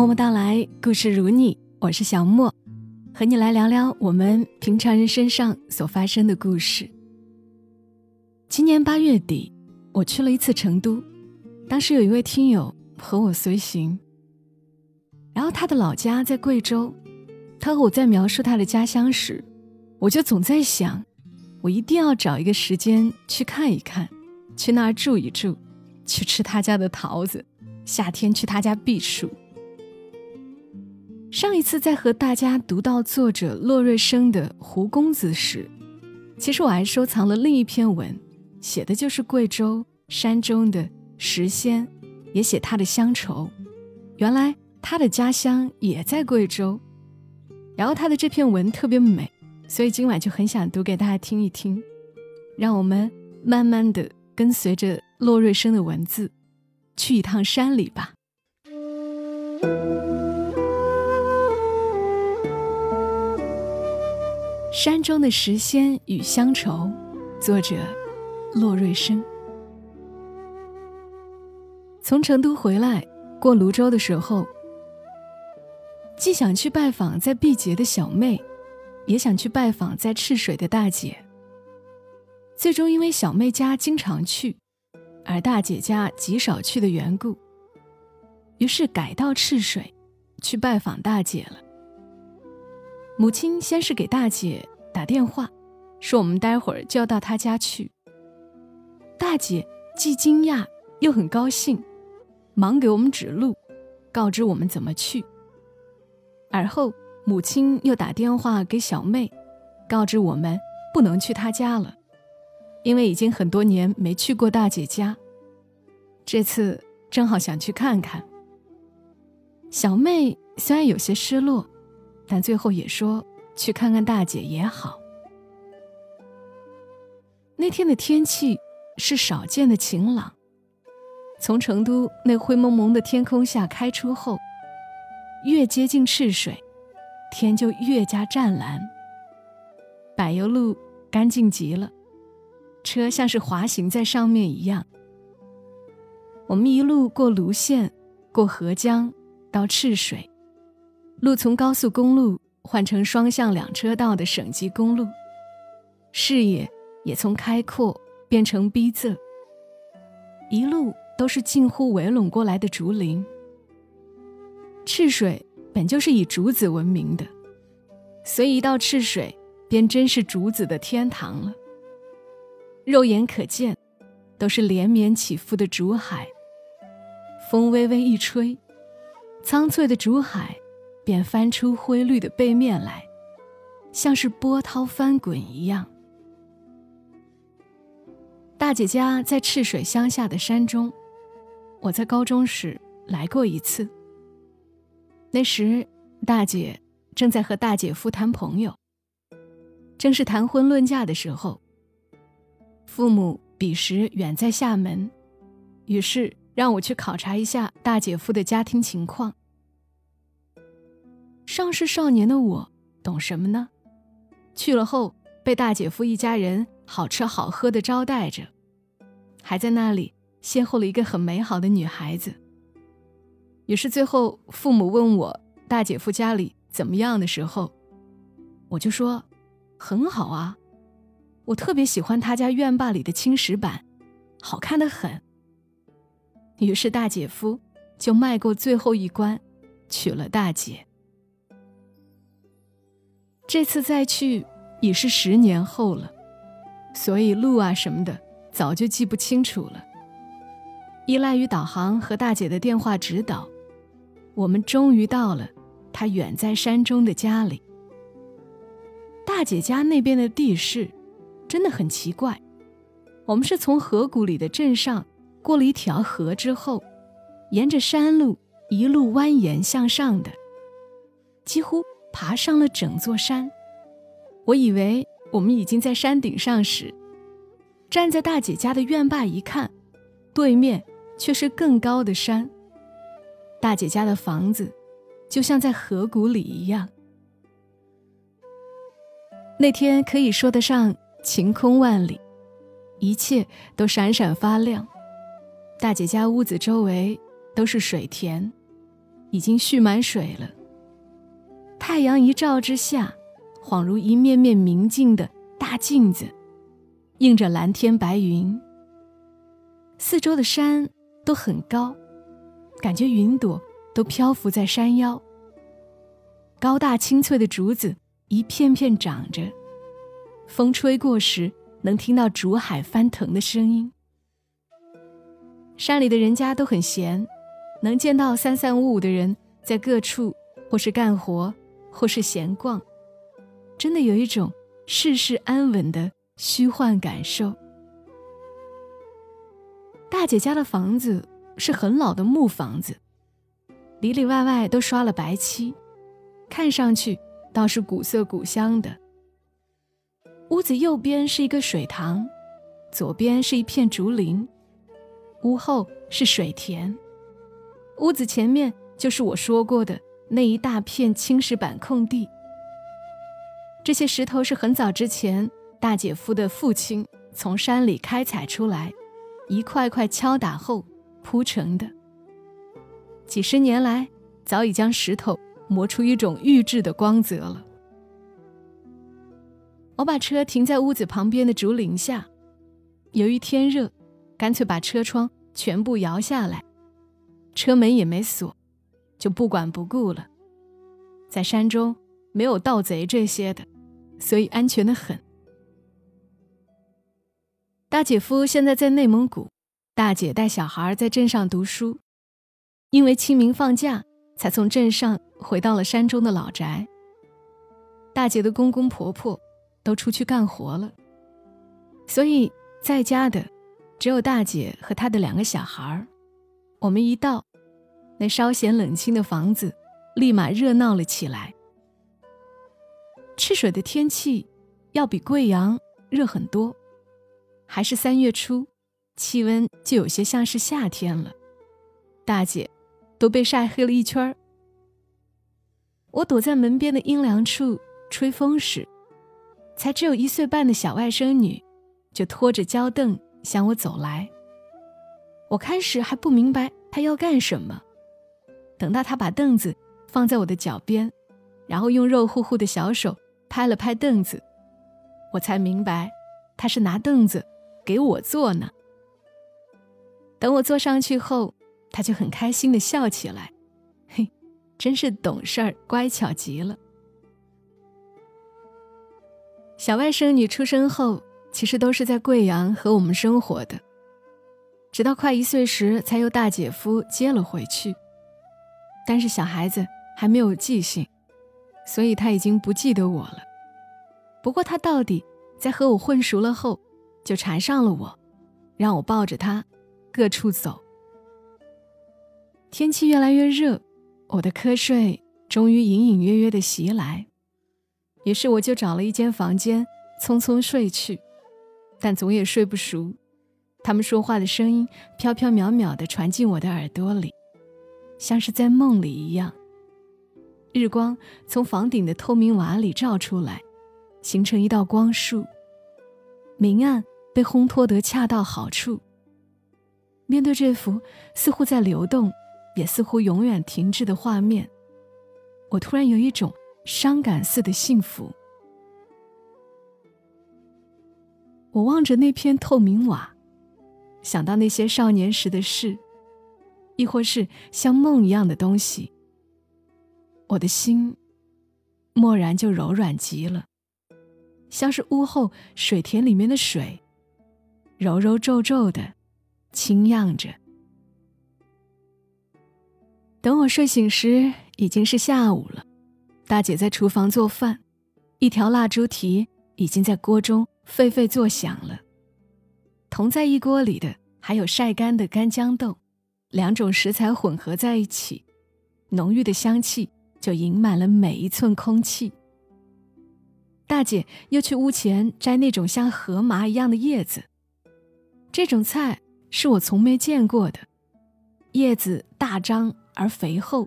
默默到来，故事如你，我是小莫，和你来聊聊我们平常人身上所发生的故事。今年八月底，我去了一次成都，当时有一位听友和我随行，然后他的老家在贵州，他和我在描述他的家乡时，我就总在想，我一定要找一个时间去看一看，去那儿住一住，去吃他家的桃子，夏天去他家避暑。上一次在和大家读到作者骆瑞生的《胡公子》时，其实我还收藏了另一篇文，写的就是贵州山中的石仙，也写他的乡愁。原来他的家乡也在贵州，然后他的这篇文特别美，所以今晚就很想读给大家听一听。让我们慢慢的跟随着骆瑞生的文字，去一趟山里吧。山中的石仙与乡愁，作者骆瑞生。从成都回来，过泸州的时候，既想去拜访在毕节的小妹，也想去拜访在赤水的大姐。最终因为小妹家经常去，而大姐家极少去的缘故，于是改到赤水，去拜访大姐了。母亲先是给大姐打电话，说我们待会儿就要到她家去。大姐既惊讶又很高兴，忙给我们指路，告知我们怎么去。而后母亲又打电话给小妹，告知我们不能去她家了，因为已经很多年没去过大姐家，这次正好想去看看。小妹虽然有些失落。但最后也说去看看大姐也好。那天的天气是少见的晴朗，从成都那灰蒙蒙的天空下开出后，越接近赤水，天就越加湛蓝。柏油路干净极了，车像是滑行在上面一样。我们一路过泸县，过合江，到赤水。路从高速公路换成双向两车道的省级公路，视野也从开阔变成逼仄。一路都是近乎围拢过来的竹林。赤水本就是以竹子闻名的，所以一到赤水，便真是竹子的天堂了。肉眼可见，都是连绵起伏的竹海。风微微一吹，苍翠的竹海。便翻出灰绿的背面来，像是波涛翻滚一样。大姐家在赤水乡下的山中，我在高中时来过一次。那时大姐正在和大姐夫谈朋友，正是谈婚论嫁的时候。父母彼时远在厦门，于是让我去考察一下大姐夫的家庭情况。上世少年的我懂什么呢？去了后被大姐夫一家人好吃好喝的招待着，还在那里邂逅了一个很美好的女孩子。于是最后父母问我大姐夫家里怎么样的时候，我就说很好啊，我特别喜欢他家院坝里的青石板，好看的很。于是大姐夫就迈过最后一关，娶了大姐。这次再去已是十年后了，所以路啊什么的早就记不清楚了。依赖于导航和大姐的电话指导，我们终于到了她远在山中的家里。大姐家那边的地势真的很奇怪，我们是从河谷里的镇上过了一条河之后，沿着山路一路蜿蜒向上的，几乎。爬上了整座山，我以为我们已经在山顶上时，站在大姐家的院坝一看，对面却是更高的山。大姐家的房子就像在河谷里一样。那天可以说得上晴空万里，一切都闪闪发亮。大姐家屋子周围都是水田，已经蓄满水了。太阳一照之下，恍如一面面明净的大镜子，映着蓝天白云。四周的山都很高，感觉云朵都漂浮在山腰。高大青翠的竹子一片片长着，风吹过时能听到竹海翻腾的声音。山里的人家都很闲，能见到三三五五的人在各处，或是干活，或是闲逛，真的有一种世事安稳的虚幻感受。大姐家的房子是很老的木房子，里里外外都刷了白漆。看上去倒是古色古香的。屋子右边是一个水塘，左边是一片竹林，屋后是水田，屋子前面就是我说过的那一大片青石板空地。这些石头是很早之前大姐夫的父亲从山里开采出来，一块块敲打后铺成的。几十年来，早已将石头。磨出一种玉质的光泽了。我把车停在屋子旁边的竹林下，由于天热，干脆把车窗全部摇下来，车门也没锁，就不管不顾了。在山中没有盗贼这些的，所以安全的很。大姐夫现在在内蒙古，大姐带小孩在镇上读书，因为清明放假。才从镇上回到了山中的老宅。大姐的公公婆婆都出去干活了，所以在家的只有大姐和她的两个小孩儿。我们一到，那稍显冷清的房子立马热闹了起来。赤水的天气要比贵阳热很多，还是三月初，气温就有些像是夏天了。大姐。都被晒黑了一圈儿。我躲在门边的阴凉处吹风时，才只有一岁半的小外甥女就拖着胶凳向我走来。我开始还不明白她要干什么，等到他把凳子放在我的脚边，然后用肉乎乎的小手拍了拍凳子，我才明白他是拿凳子给我坐呢。等我坐上去后。他就很开心的笑起来，嘿，真是懂事儿乖巧极了。小外甥女出生后，其实都是在贵阳和我们生活的，直到快一岁时才由大姐夫接了回去。但是小孩子还没有记性，所以他已经不记得我了。不过他到底在和我混熟了后，就缠上了我，让我抱着他各处走。天气越来越热，我的瞌睡终于隐隐约约的袭来，于是我就找了一间房间，匆匆睡去，但总也睡不熟。他们说话的声音飘飘渺渺的传进我的耳朵里，像是在梦里一样。日光从房顶的透明瓦里照出来，形成一道光束，明暗被烘托得恰到好处。面对这幅似乎在流动。也似乎永远停滞的画面，我突然有一种伤感似的幸福。我望着那片透明瓦，想到那些少年时的事，亦或是像梦一样的东西，我的心蓦然就柔软极了，像是屋后水田里面的水，柔柔皱皱的，轻漾着。等我睡醒时，已经是下午了。大姐在厨房做饭，一条蜡烛蹄已经在锅中沸沸作响了。同在一锅里的还有晒干的干豇豆，两种食材混合在一起，浓郁的香气就盈满了每一寸空气。大姐又去屋前摘那种像河麻一样的叶子，这种菜是我从没见过的，叶子大张。而肥厚，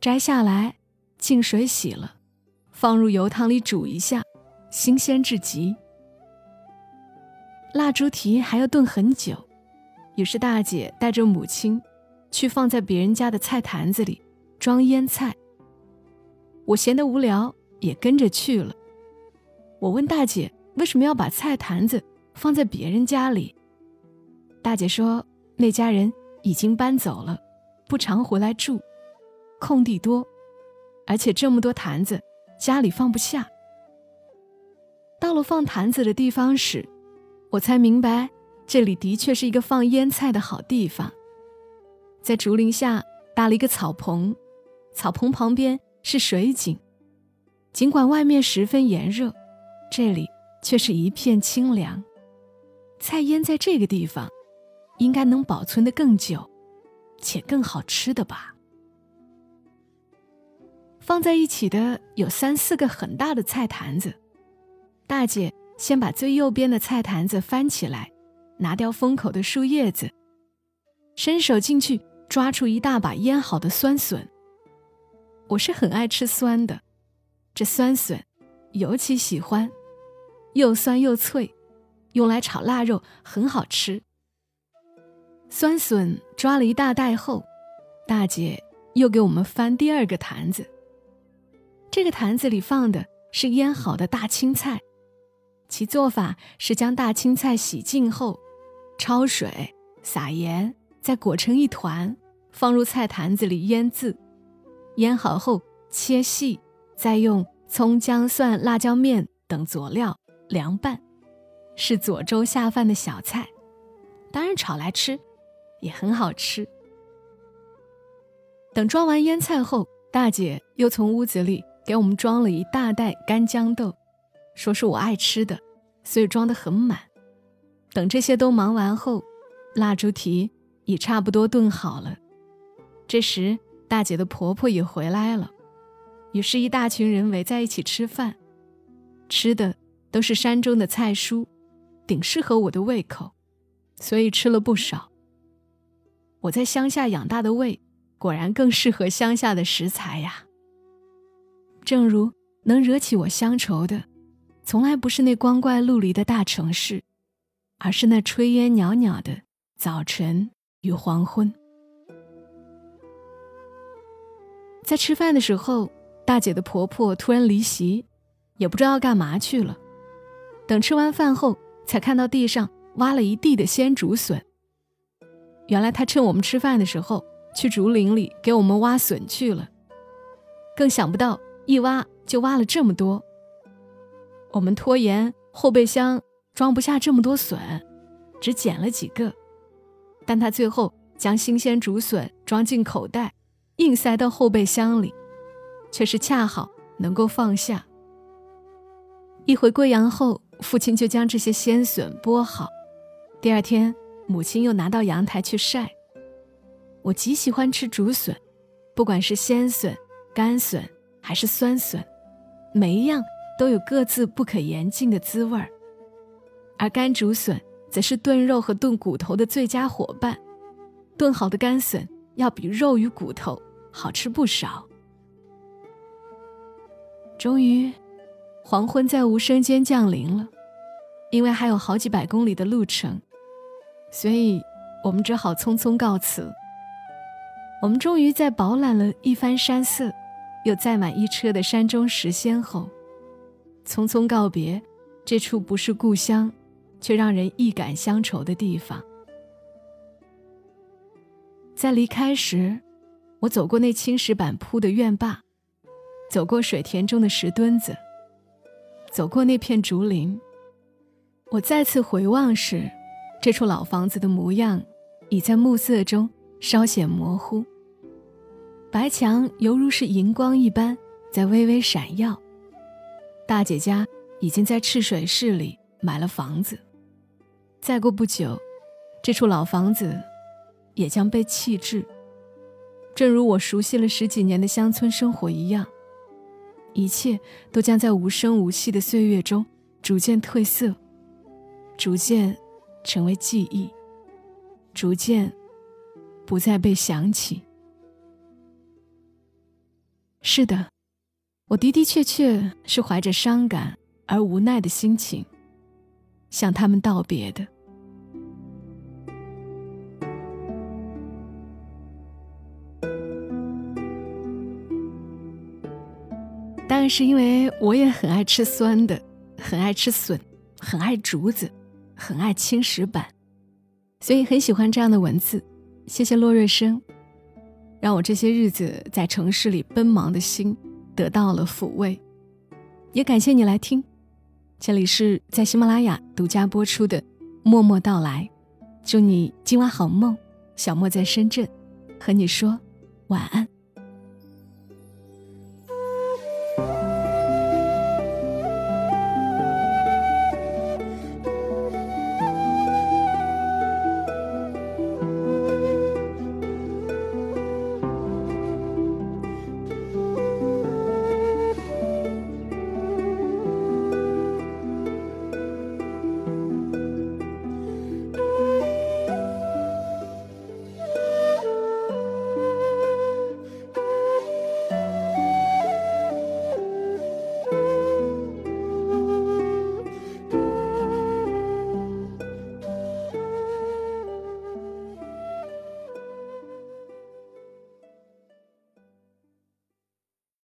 摘下来，净水洗了，放入油汤里煮一下，新鲜至极。蜡烛蹄还要炖很久，也是大姐带着母亲，去放在别人家的菜坛子里，装腌菜。我闲得无聊，也跟着去了。我问大姐为什么要把菜坛子放在别人家里。大姐说那家人已经搬走了，不常回来住，空地多，而且这么多坛子家里放不下。到了放坛子的地方时，我才明白这里的确是一个放腌菜的好地方。在竹林下搭了一个草棚，草棚旁边是水井。尽管外面十分炎热，这里却是一片清凉。菜腌在这个地方，应该能保存的更久，且更好吃的吧。放在一起的有三四个很大的菜坛子。大姐先把最右边的菜坛子翻起来，拿掉封口的树叶子，伸手进去。抓出一大把腌好的酸笋。我是很爱吃酸的，这酸笋尤其喜欢，又酸又脆，用来炒腊肉很好吃。酸笋抓了一大袋后，大姐又给我们翻第二个坛子。这个坛子里放的是腌好的大青菜，其做法是将大青菜洗净后，焯水、撒盐。再裹成一团，放入菜坛子里腌制。腌好后切细，再用葱、姜、蒜、辣椒面等佐料凉拌，是佐粥下饭的小菜。当然炒来吃也很好吃。等装完腌菜后，大姐又从屋子里给我们装了一大袋干豇豆，说是我爱吃的，所以装得很满。等这些都忙完后，蜡烛提。已差不多炖好了，这时大姐的婆婆也回来了，于是，一大群人围在一起吃饭，吃的都是山中的菜蔬，顶适合我的胃口，所以吃了不少。我在乡下养大的胃，果然更适合乡下的食材呀。正如能惹起我乡愁的，从来不是那光怪陆离的大城市，而是那炊烟袅袅的早晨。与黄昏，在吃饭的时候，大姐的婆婆突然离席，也不知道干嘛去了。等吃完饭后，才看到地上挖了一地的鲜竹笋。原来她趁我们吃饭的时候，去竹林里给我们挖笋去了。更想不到，一挖就挖了这么多。我们拖延，后备箱装不下这么多笋，只捡了几个。但他最后将新鲜竹笋装进口袋，硬塞到后备箱里，却是恰好能够放下。一回贵阳后，父亲就将这些鲜笋剥好，第二天母亲又拿到阳台去晒。我极喜欢吃竹笋，不管是鲜笋、干笋还是酸笋，每一样都有各自不可言尽的滋味儿，而干竹笋。则是炖肉和炖骨头的最佳伙伴，炖好的干笋要比肉与骨头好吃不少。终于，黄昏在无声间降临了，因为还有好几百公里的路程，所以我们只好匆匆告辞。我们终于在饱览了一番山色，又载满一车的山中石仙后，匆匆告别这处不是故乡。却让人一感乡愁的地方。在离开时，我走过那青石板铺的院坝，走过水田中的石墩子，走过那片竹林。我再次回望时，这处老房子的模样已在暮色中稍显模糊，白墙犹如是银光一般在微微闪耀。大姐家已经在赤水市里买了房子。再过不久，这处老房子也将被弃置。正如我熟悉了十几年的乡村生活一样，一切都将在无声无息的岁月中逐渐褪色，逐渐成为记忆，逐渐不再被想起。是的，我的的确确是怀着伤感而无奈的心情，向他们道别的。当然是因为我也很爱吃酸的，很爱吃笋，很爱竹子，很爱青石板，所以很喜欢这样的文字。谢谢洛瑞生，让我这些日子在城市里奔忙的心得到了抚慰。也感谢你来听，这里是在喜马拉雅独家播出的《默默到来》，祝你今晚好梦。小莫在深圳，和你说晚安。